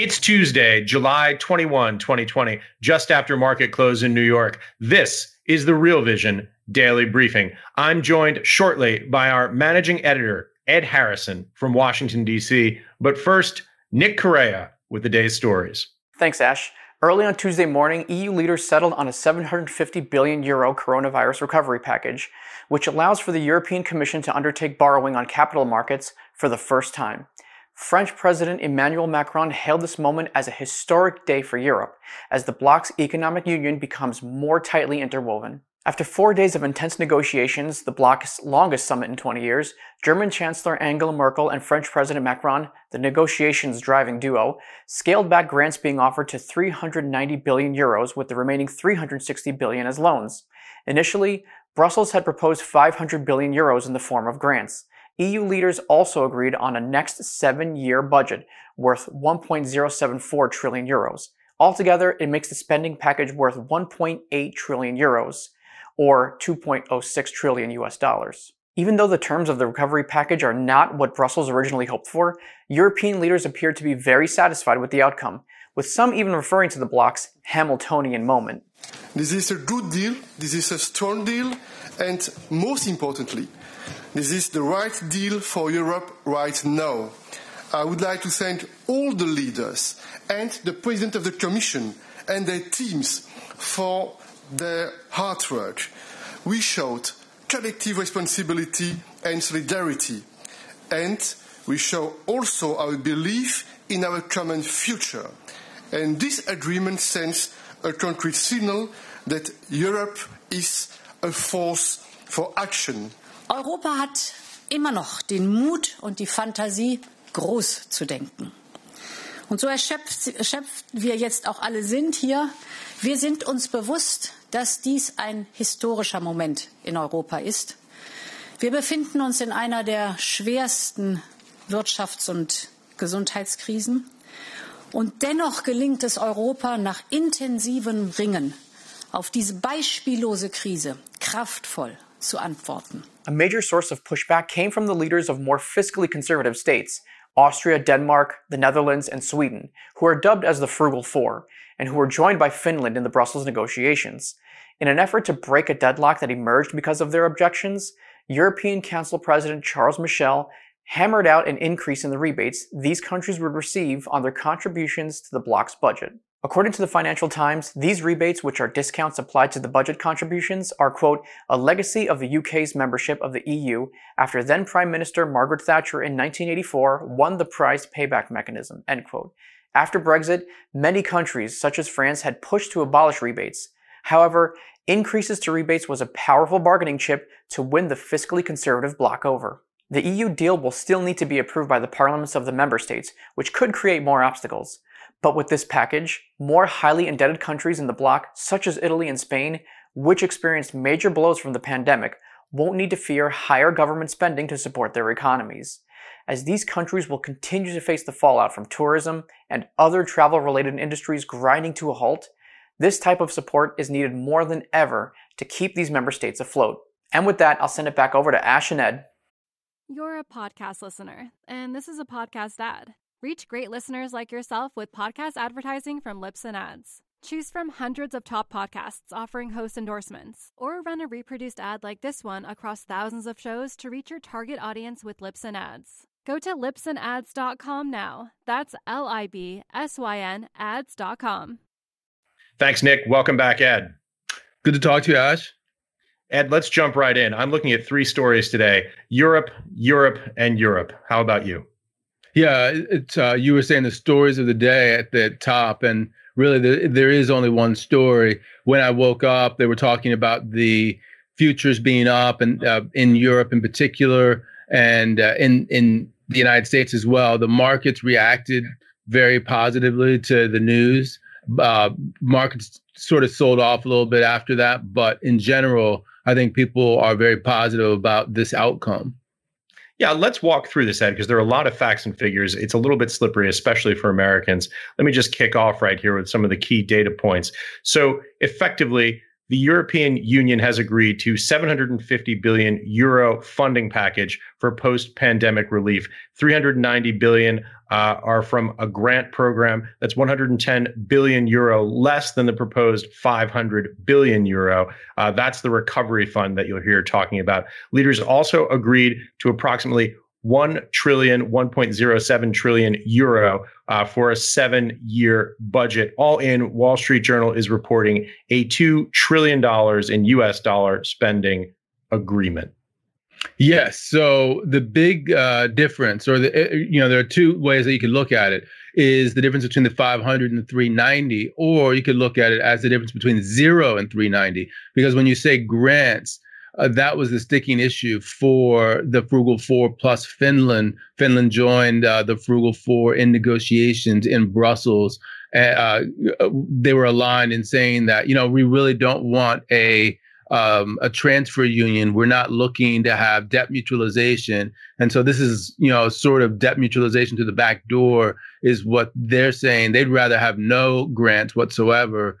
It's Tuesday, July 21, 2020, just after market close in New York. This is the Real Vision Daily Briefing. I'm joined shortly by our managing editor, Ed Harrison from Washington, D.C. But first, Nick Correa with the day's stories. Thanks, Ash. Early on Tuesday morning, EU leaders settled on a 750 billion euro coronavirus recovery package, which allows for the European Commission to undertake borrowing on capital markets for the first time. French President Emmanuel Macron hailed this moment as a historic day for Europe, as the bloc's economic union becomes more tightly interwoven. After four days of intense negotiations, the bloc's longest summit in 20 years, German Chancellor Angela Merkel and French President Macron, the negotiations driving duo, scaled back grants being offered to 390 billion euros with the remaining 360 billion as loans. Initially, Brussels had proposed 500 billion euros in the form of grants. EU leaders also agreed on a next seven year budget worth 1.074 trillion euros. Altogether, it makes the spending package worth 1.8 trillion euros, or 2.06 trillion US dollars. Even though the terms of the recovery package are not what Brussels originally hoped for, European leaders appeared to be very satisfied with the outcome, with some even referring to the bloc's Hamiltonian moment. This is a good deal, this is a strong deal, and most importantly, this is the right deal for Europe right now. I would like to thank all the leaders and the President of the Commission and their teams for their hard work. We showed collective responsibility and solidarity, and we show also our belief in our common future. And this agreement sends a concrete signal that Europe is a force for action Europa hat immer noch den Mut und die Fantasie, groß zu denken. Und so erschöpft, erschöpft wir jetzt auch alle sind hier. Wir sind uns bewusst, dass dies ein historischer Moment in Europa ist. Wir befinden uns in einer der schwersten Wirtschafts- und Gesundheitskrisen. Und dennoch gelingt es Europa nach intensivem Ringen auf diese beispiellose Krise kraftvoll zu antworten. A major source of pushback came from the leaders of more fiscally conservative states, Austria, Denmark, the Netherlands, and Sweden, who are dubbed as the Frugal Four, and who were joined by Finland in the Brussels negotiations. In an effort to break a deadlock that emerged because of their objections, European Council President Charles Michel hammered out an increase in the rebates these countries would receive on their contributions to the bloc's budget. According to the Financial Times, these rebates, which are discounts applied to the budget contributions, are, quote, a legacy of the UK's membership of the EU after then Prime Minister Margaret Thatcher in 1984 won the prized payback mechanism, end quote. After Brexit, many countries, such as France, had pushed to abolish rebates. However, increases to rebates was a powerful bargaining chip to win the fiscally conservative bloc over. The EU deal will still need to be approved by the parliaments of the member states, which could create more obstacles. But with this package, more highly indebted countries in the bloc, such as Italy and Spain, which experienced major blows from the pandemic, won't need to fear higher government spending to support their economies. As these countries will continue to face the fallout from tourism and other travel related industries grinding to a halt, this type of support is needed more than ever to keep these member states afloat. And with that, I'll send it back over to Ash and Ed. You're a podcast listener, and this is a podcast ad. Reach great listeners like yourself with podcast advertising from Libsyn Ads. Choose from hundreds of top podcasts offering host endorsements, or run a reproduced ad like this one across thousands of shows to reach your target audience with Libsyn Ads. Go to libsynads.com now. That's L I B S Y N ads.com. Thanks, Nick. Welcome back, Ed. Good to talk to you, Ash. Ed, let's jump right in. I'm looking at three stories today Europe, Europe, and Europe. How about you? Yeah, it's uh, you were saying the stories of the day at the top, and really the, there is only one story. When I woke up, they were talking about the futures being up, and uh, in Europe in particular, and uh, in in the United States as well. The markets reacted very positively to the news. Uh, markets sort of sold off a little bit after that, but in general, I think people are very positive about this outcome. Yeah, let's walk through this, Ed, because there are a lot of facts and figures. It's a little bit slippery, especially for Americans. Let me just kick off right here with some of the key data points. So, effectively, the European Union has agreed to 750 billion euro funding package for post-pandemic relief. 390 billion uh, are from a grant program that's 110 billion euro less than the proposed 500 billion euro. Uh, that's the recovery fund that you'll hear talking about. Leaders also agreed to approximately 1 trillion, 1.07 trillion euro uh, for a seven year budget. All in, Wall Street Journal is reporting a $2 trillion in US dollar spending agreement. Yes. So the big uh, difference, or the eh, you know, there are two ways that you can look at it. Is the difference between the 500 and the 390, or you could look at it as the difference between zero and 390. Because when you say grants, uh, that was the sticking issue for the Frugal Four plus Finland. Finland joined uh, the Frugal Four in negotiations in Brussels. Uh, they were aligned in saying that you know we really don't want a um, a transfer union. We're not looking to have debt mutualization, and so this is you know sort of debt mutualization to the back door is what they're saying. They'd rather have no grants whatsoever.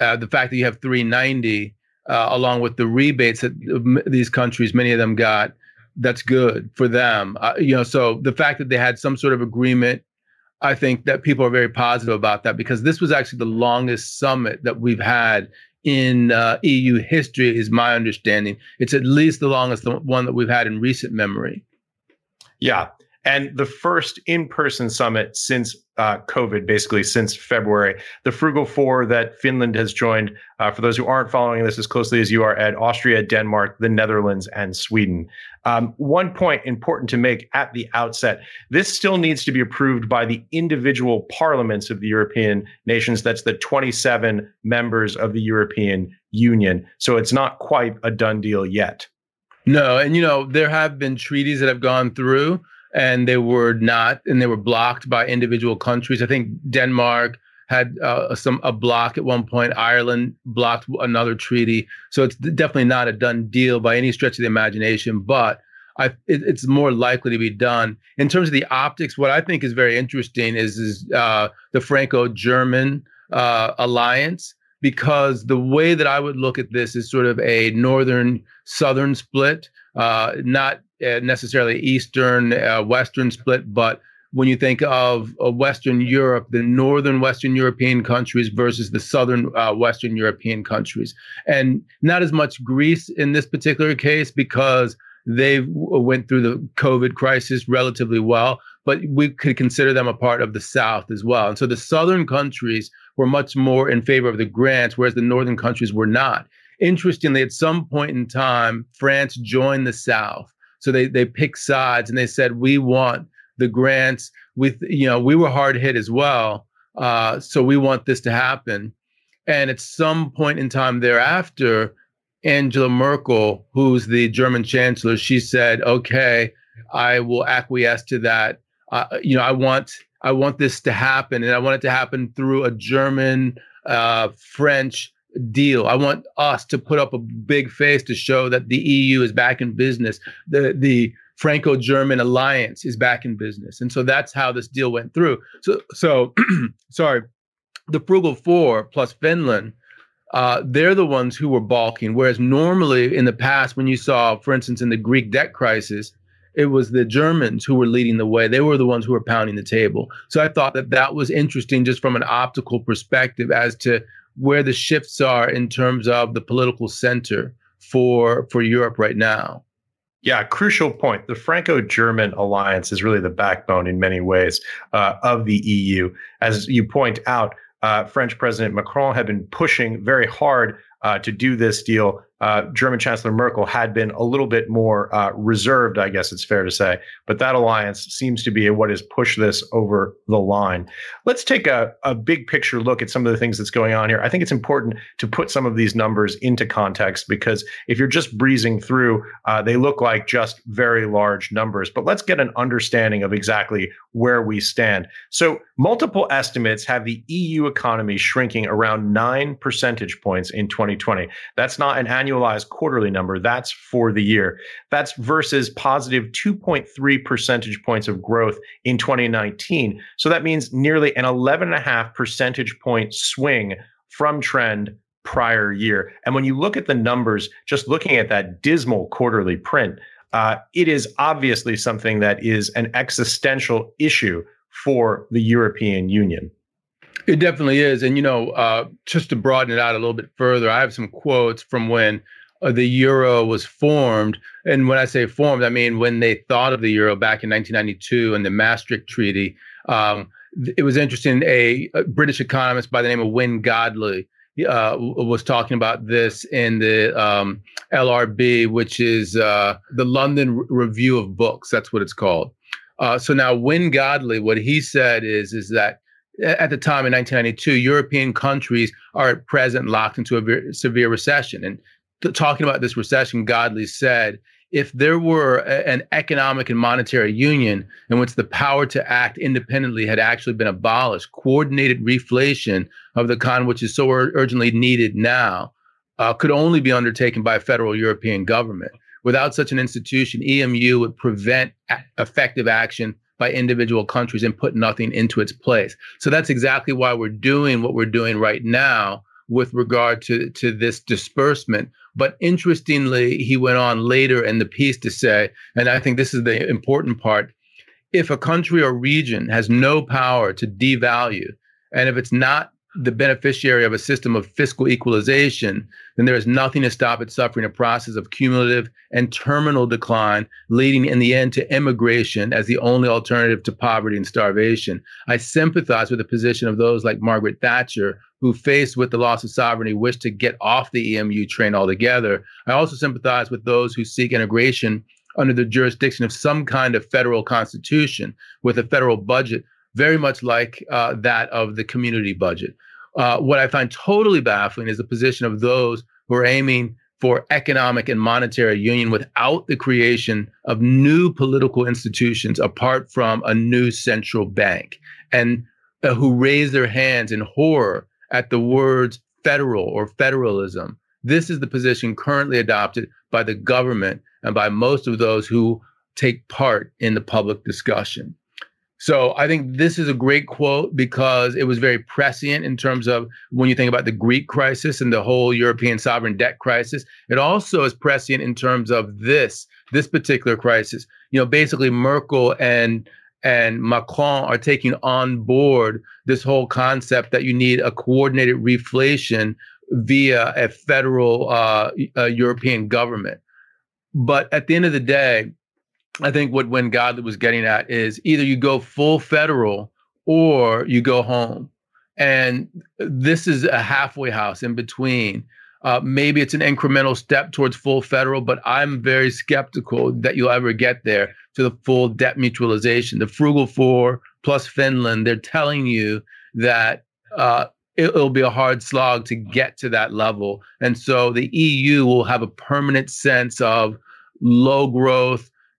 Uh, the fact that you have 390 uh, along with the rebates that these countries, many of them got, that's good for them. Uh, you know, so the fact that they had some sort of agreement, I think that people are very positive about that because this was actually the longest summit that we've had in uh, EU history, is my understanding. It's at least the longest one that we've had in recent memory. Yeah, and the first in-person summit since uh, COVID, basically since February. The Frugal Four that Finland has joined. Uh, for those who aren't following this as closely as you are, at Austria, Denmark, the Netherlands, and Sweden. Um, one point important to make at the outset: this still needs to be approved by the individual parliaments of the European nations. That's the 27 members of the European Union. So it's not quite a done deal yet. No, and you know there have been treaties that have gone through and they were not, and they were blocked by individual countries. I think Denmark had uh, some a block at one point. Ireland blocked another treaty, so it's definitely not a done deal by any stretch of the imagination. But I, it, it's more likely to be done in terms of the optics. What I think is very interesting is is uh, the Franco-German uh, alliance because the way that I would look at this is sort of a northern southern split, uh, not necessarily Eastern uh, Western split, but when you think of uh, Western Europe, the northern Western European countries versus the southern uh, Western European countries, and not as much Greece in this particular case because they went through the COVID crisis relatively well, but we could consider them a part of the South as well. And so the southern countries were much more in favor of the grants, whereas the northern countries were not. Interestingly, at some point in time, France joined the South so they they picked sides and they said we want the grants. With you know we were hard hit as well, uh, so we want this to happen. And at some point in time thereafter, Angela Merkel, who's the German chancellor, she said, "Okay, I will acquiesce to that. Uh, you know, I want I want this to happen, and I want it to happen through a German, uh, French, deal. I want us to put up a big face to show that the EU is back in business. The the Franco-German alliance is back in business. And so that's how this deal went through. So so sorry, the Frugal Four plus Finland uh, they're the ones who were balking. Whereas normally in the past, when you saw, for instance, in the Greek debt crisis, it was the Germans who were leading the way. They were the ones who were pounding the table. So I thought that that was interesting just from an optical perspective as to where the shifts are in terms of the political center for for Europe right now. Yeah, crucial point. The Franco-German alliance is really the backbone in many ways uh, of the EU. As you point out, uh, French President Macron had been pushing very hard uh, to do this deal uh, German Chancellor Merkel had been a little bit more uh, reserved, I guess it's fair to say. But that alliance seems to be what has pushed this over the line. Let's take a, a big picture look at some of the things that's going on here. I think it's important to put some of these numbers into context because if you're just breezing through, uh, they look like just very large numbers. But let's get an understanding of exactly where we stand. So, multiple estimates have the EU economy shrinking around nine percentage points in 2020. That's not an annualized quarterly number, that's for the year. That's versus positive 2.3 percentage points of growth in 2019. So, that means nearly an 11.5 percentage point swing from trend prior year. And when you look at the numbers, just looking at that dismal quarterly print, uh, it is obviously something that is an existential issue for the European Union. It definitely is. And, you know, uh, just to broaden it out a little bit further, I have some quotes from when uh, the euro was formed. And when I say formed, I mean when they thought of the euro back in 1992 and the Maastricht Treaty. Um, it was interesting. A, a, British economist by the name of Wynne Godley uh, was talking about this in the um, LRB, which is uh, the London Review of Books. That's what it's called. Uh, so now, Wynne Godley, what he said is is that at the time in 1992, European countries are at present locked into a severe recession. And th- talking about this recession, Godley said if there were a, an economic and monetary union in which the power to act independently had actually been abolished, coordinated reflation of the kind which is so ur- urgently needed now uh, could only be undertaken by a federal European government. Without such an institution, EMU would prevent a- effective action by individual countries and put nothing into its place. So that's exactly why we're doing what we're doing right now with regard to, to this disbursement but interestingly, he went on later in the piece to say, and I think this is the important part if a country or region has no power to devalue, and if it's not the beneficiary of a system of fiscal equalization, then there is nothing to stop it suffering a process of cumulative and terminal decline, leading in the end to immigration as the only alternative to poverty and starvation. I sympathize with the position of those like Margaret Thatcher, who, faced with the loss of sovereignty, wish to get off the EMU train altogether. I also sympathize with those who seek integration under the jurisdiction of some kind of federal constitution with a federal budget, very much like uh, that of the community budget. Uh, what I find totally baffling is the position of those who are aiming for economic and monetary union without the creation of new political institutions apart from a new central bank and uh, who raise their hands in horror at the words federal or federalism. This is the position currently adopted by the government and by most of those who take part in the public discussion. So I think this is a great quote because it was very prescient in terms of when you think about the Greek crisis and the whole European sovereign debt crisis. It also is prescient in terms of this this particular crisis. You know, basically Merkel and and Macron are taking on board this whole concept that you need a coordinated reflation via a federal uh, European government. But at the end of the day, I think what Wynne Godley was getting at is either you go full federal or you go home. And this is a halfway house in between. Uh, maybe it's an incremental step towards full federal, but I'm very skeptical that you'll ever get there to the full debt mutualization. The Frugal Four plus Finland, they're telling you that uh, it, will be a hard slog to get to that level. And so the EU will have a permanent sense of low growth,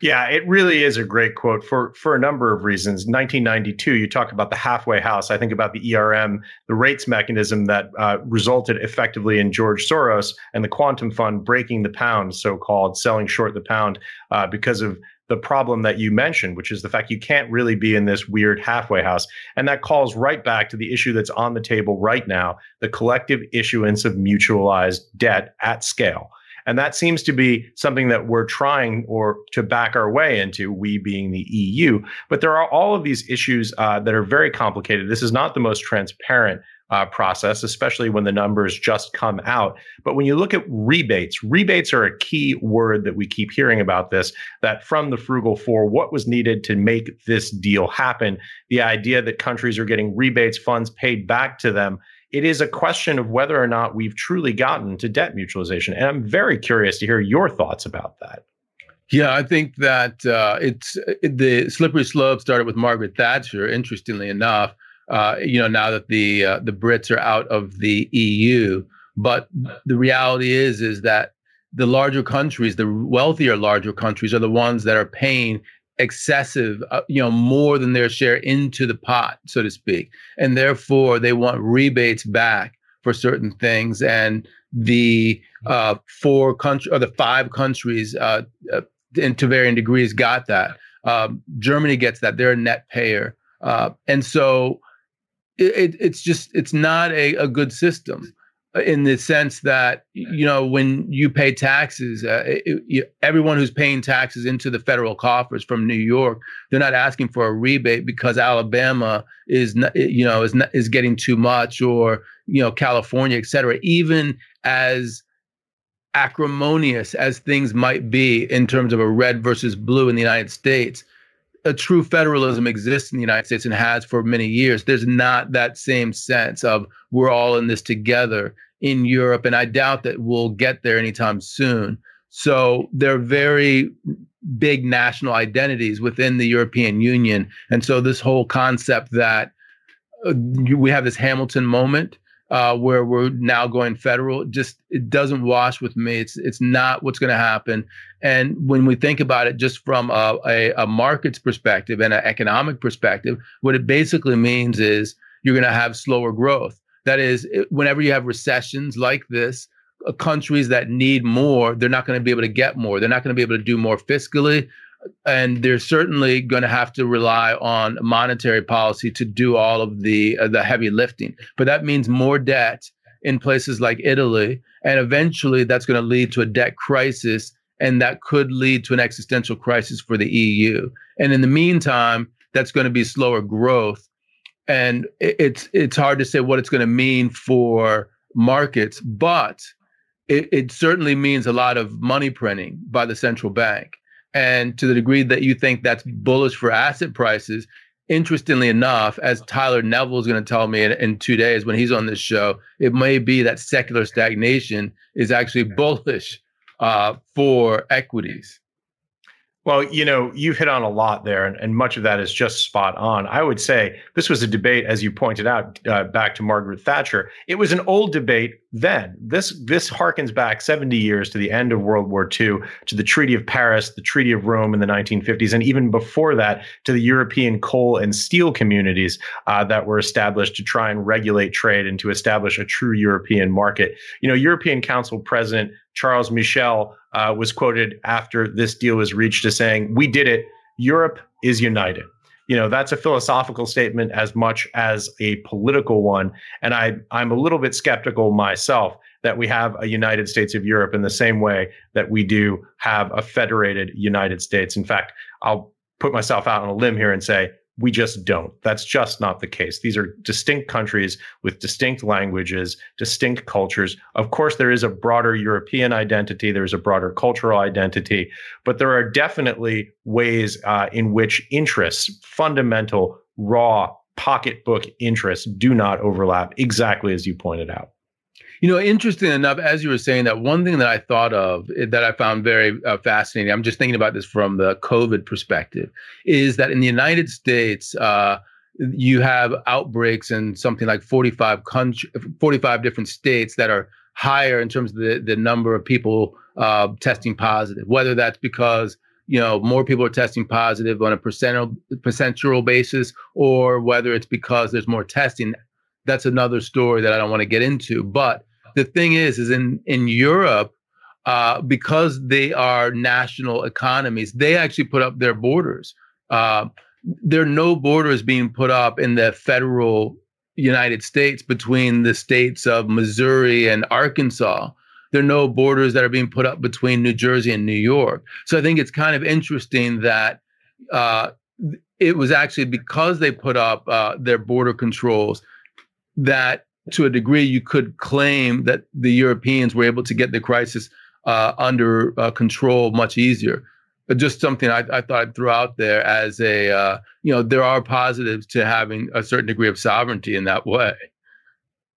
Yeah, it really is a great quote for for a number of reasons. 1992, you talk about the halfway house. I think about the ERM, the rates mechanism that uh, resulted effectively in George Soros and the quantum fund breaking the pound, so called, selling short the pound uh, because of the problem that you mentioned, which is the fact you can't really be in this weird halfway house. And that calls right back to the issue that's on the table right now the collective issuance of mutualized debt at scale. And that seems to be something that we're trying or to back our way into, we being the EU. But there are all of these issues uh, that are very complicated. This is not the most transparent uh, process, especially when the numbers just come out. But when you look at rebates, rebates are a key word that we keep hearing about this. That from the Frugal Four, what was needed to make this deal happen? The idea that countries are getting rebates, funds paid back to them. It is a question of whether or not we've truly gotten to debt mutualization. And I'm very curious to hear your thoughts about that. Yeah, I think that uh, it's it, the slippery slope started with Margaret Thatcher. Interestingly enough, uh, you know, now that the uh, the Brits are out of the EU, but the reality is is that the larger countries, the wealthier larger countries, are the ones that are paying excessive, uh, you know, more than their share into the pot, so to speak, and therefore they want rebates back for certain things. And the uh, four country or the five countries, uh, uh, to varying degrees, got that. Um, Germany gets that; they're a net payer, uh, and so it, it's just it's not a, a good system in the sense that you know when you pay taxes uh, it, you, everyone who's paying taxes into the federal coffers from New York they're not asking for a rebate because Alabama is not, you know is not, is getting too much or you know California et cetera even as acrimonious as things might be in terms of a red versus blue in the United States a true federalism exists in the United States and has for many years, there's not that same sense of we're all in this together in Europe. And I doubt that we'll get there anytime soon. So they're very big national identities within the European Union. And so this whole concept that uh, we have this Hamilton moment uh, where we're now going federal. Just it doesn't wash with me. It's it's not what's going to happen. And when we think about it, just from a, a, a markets perspective and an economic perspective, what it basically means is you're going to have slower growth. That is, whenever you have recessions like this, uh, countries that need more, they're not going to be able to get more. They're not going to be able to do more fiscally and they're certainly going to have to rely on monetary policy to do all of the uh, the heavy lifting. But that means more debt in places like Italy, and eventually that's going to lead to a debt crisis, and that could lead to an existential crisis for the EU. And in the meantime, that's going to be slower growth, and it's it's hard to say what it's going to mean for markets, but it, it certainly means a lot of money printing by the central bank. And to the degree that you think that's bullish for asset prices, interestingly enough, as Tyler Neville is going to tell me in, in, two days when he's on this show, it may be that secular stagnation is actually bullish uh, for equities. Well, you know, you've hit on a lot there, and, and, much of that is just spot on. I would say this was a debate, as you pointed out, uh, back to Margaret Thatcher. It was an old debate then. This this harkens back 70 years to the end of World War II, to the Treaty of Paris, the Treaty of Rome in the 1950s, and even before that, to the European coal and steel communities uh, that were established to try and regulate trade and to establish a true European market. You know, European Council President Charles Michel uh, was quoted after this deal was reached as saying, "We did it. Europe is united." You know, that's a philosophical statement as much as a political one, and I I'm a little bit skeptical myself that we have a United States of Europe in the same way that we do have a federated United States. In fact, I'll put myself out on a limb here and say we just don't. That's just not the case. These are distinct countries with distinct languages, distinct cultures. Of course, there is a broader European identity, there is a broader cultural identity, but there are definitely ways uh, in which interests, fundamental, raw, pocketbook interests, do not overlap, exactly as you pointed out. You know, interesting enough, as you were saying that, one thing that I thought of eh, that I found very uh, fascinating, I'm just thinking about this from the COVID perspective, is that in the United States, uh, you have outbreaks in something like 45 country, 45 different states that are higher in terms of the, the number of people uh, testing positive, whether that's because you know more people are testing positive on a percentual percentual basis or whether it's because there's more testing that's another story that I don't want to get into but the thing is, is in in Europe, uh, because they are national economies, they actually put up their borders. Uh, there are no borders being put up in the federal United States between the states of Missouri and Arkansas. There are no borders that are being put up between New Jersey and New York. So I think it's kind of interesting that uh, it was actually because they put up uh, their border controls that to a degree, you could claim that the Europeans were able to get the crisis uh, under uh, control much easier. But just something I, I, thought I'd throw out there as a, uh, you know, there are positives to having a certain degree of sovereignty in that way.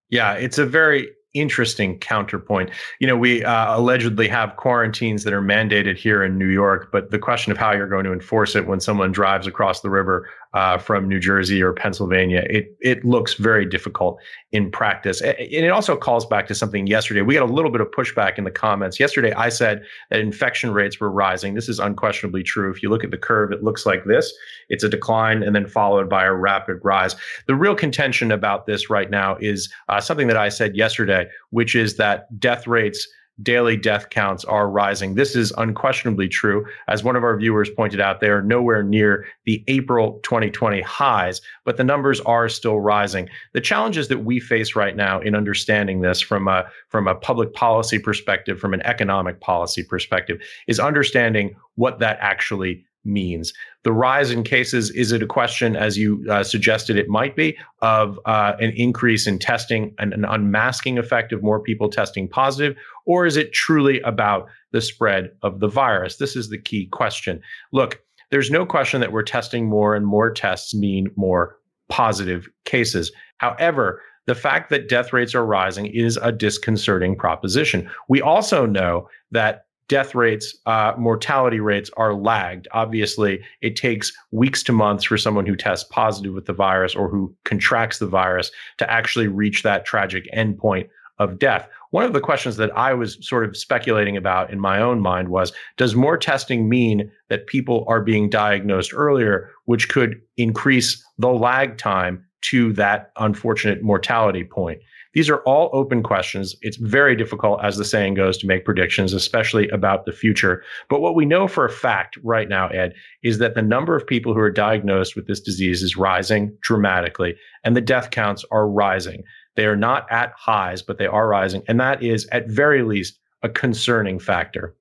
Yeah, it's a very interesting counterpoint. You know, we uh, allegedly have quarantines that are mandated here in New York, but the question of how you're going to enforce it when someone drives across the river uh, from New Jersey or Pennsylvania, it it looks very difficult in practice. And it also calls back to something yesterday. We got a little bit of pushback in the comments. Yesterday, I said that infection rates were rising. This is unquestionably true. If you look at the curve, it looks like this. It's a decline and then followed by a rapid rise. The real contention about this right now is uh, something that I said yesterday, which is that death rates daily death counts are rising. This is unquestionably true. As one of our viewers pointed out, they are nowhere near the April 2020 highs, but the numbers are still rising. The challenges that we face right now in understanding this from a, from a public policy perspective, from an economic policy perspective, is understanding what that actually means. The rise in cases, is it a question, as you uh, suggested it might be, of uh, an increase in testing and an unmasking effect of more people testing positive? Or is it truly about the spread of the virus? This is the key question. Look, there's no question that we're testing more and more tests mean more positive cases. However, the fact that death rates are rising is a disconcerting proposition. We also know that death rates, uh, mortality rates are lagged. Obviously, it takes weeks to months for someone who tests positive with the virus or who contracts the virus to actually reach that tragic endpoint of death. One of the questions that I was sort of speculating about in my own mind was Does more testing mean that people are being diagnosed earlier, which could increase the lag time to that unfortunate mortality point? These are all open questions. It's very difficult, as the saying goes, to make predictions, especially about the future. But what we know for a fact right now, Ed, is that the number of people who are diagnosed with this disease is rising dramatically, and the death counts are rising. They are not at highs, but they are rising. And that is, at very least, a concerning factor.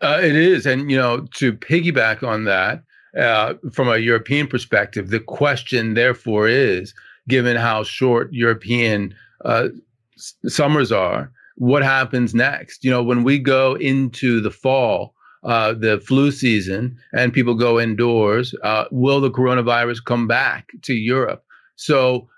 Uh, it is. And, you know, to piggyback on that, uh, from a European perspective, the question, therefore, is given how short European uh, summers are, what happens next? You know, when we go into the fall, uh, the flu season, and people go indoors, uh, will the coronavirus come back to Europe? So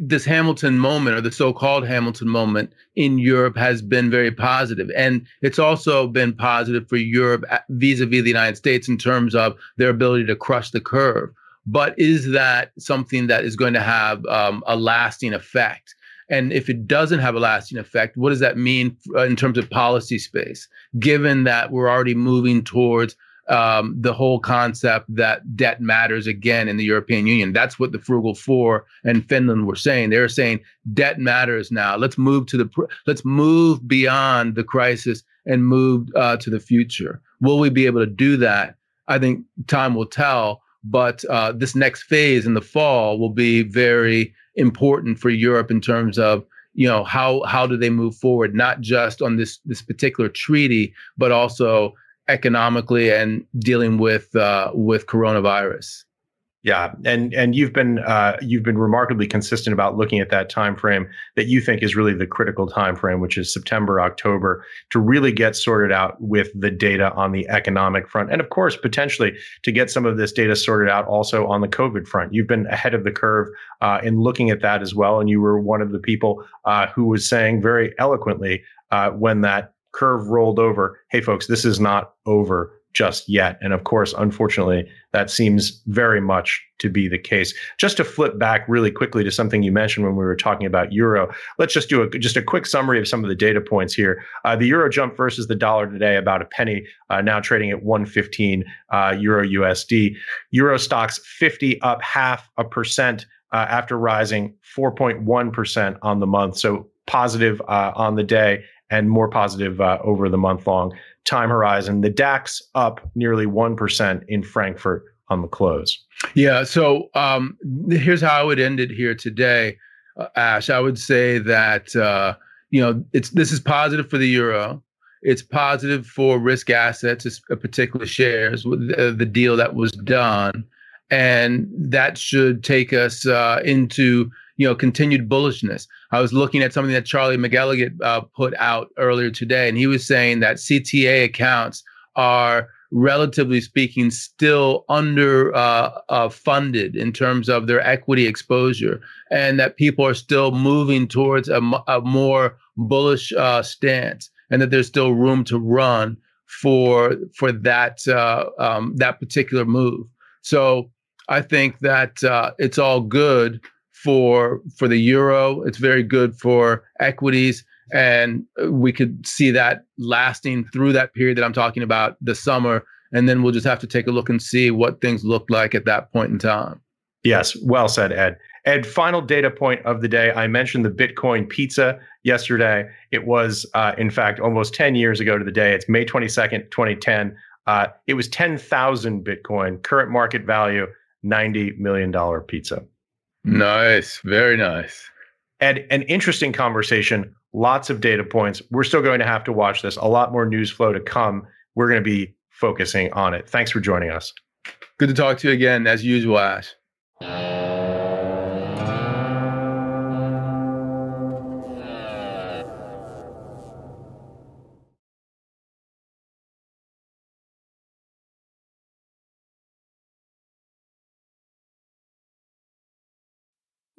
this Hamilton moment or the so-called Hamilton moment in Europe has been very positive. And it's also been positive for Europe vis-a-vis the United States in terms of their ability to crush the curve. But is that something that is going to have um, a lasting effect? And if it doesn't have a lasting effect, what does that mean uh, in terms of policy space, given that we're already moving towards um, the whole concept that debt matters again in the European Union. That's what the Frugal Four and Finland were saying. They were saying debt matters now. Let's move to the let's move beyond the crisis and move uh, to the future. Will we be able to do that? I think time will tell. But uh, this next phase in the fall will be very important for Europe in terms of you know how how do they move forward, not just on this this particular treaty, but also economically and dealing with uh, with coronavirus. Yeah, and and you've been uh, you've been remarkably consistent about looking at that time frame that you think is really the critical time frame, which is September October, to really get sorted out with the data on the economic front, and of course potentially to get some of this data sorted out also on the COVID front. You've been ahead of the curve uh, in looking at that as well, and you were one of the people uh, who was saying very eloquently uh, when that curve rolled over. Hey, folks, this is not over just yet. And of course, unfortunately, that seems very much to be the case. Just to flip back really quickly to something you mentioned when we were talking about euro, let's just do a, just a quick summary of some of the data points here. Uh, the euro jump versus the dollar today about a penny, uh, now trading at 115 uh, euro USD. Euro Stoxx 50 up half a percent uh, after rising 4.1% on the month. So positive uh, on the day and more positive uh, over the month long time horizon. The DAX up nearly 1% in Frankfurt on the close. Yeah. So um, here's how I would end it here today, uh, Ash. I would say that, uh, you know, it's this is positive for the euro. It's positive for risk assets, uh, particular shares, the, the deal that was done. And that should take us uh, into you know continued bullishness. I was looking at something that Charlie McElligott uh, put out earlier today, and he was saying that CTA accounts are relatively speaking, still under uh, uh, funded in terms of their equity exposure, and that people are still moving towards a, a more bullish uh, stance, and that there's still room to run for for that uh, um, that particular move. So I think that uh, it's all good for for the euro. It's very good for equities and we could see that lasting through that period that I'm talking about, the summer, and then we'll just have to take a look and see what things look like at that point in time. Yes, well said, Ed. Ed, final data point of the day. I mentioned the Bitcoin pizza yesterday. It was, uh, in fact, almost 10 years ago to the day. It's May 22nd, 2010. Uh, it was 10,000 Bitcoin, current market value, $90 million pizza. Nice. Very nice. Ed, an interesting conversation lots of data points. We're still going to have to watch this. A lot more news flow to come. We're going to be focusing on it. Thanks for joining us. Good to talk to you again, as usual, Ash.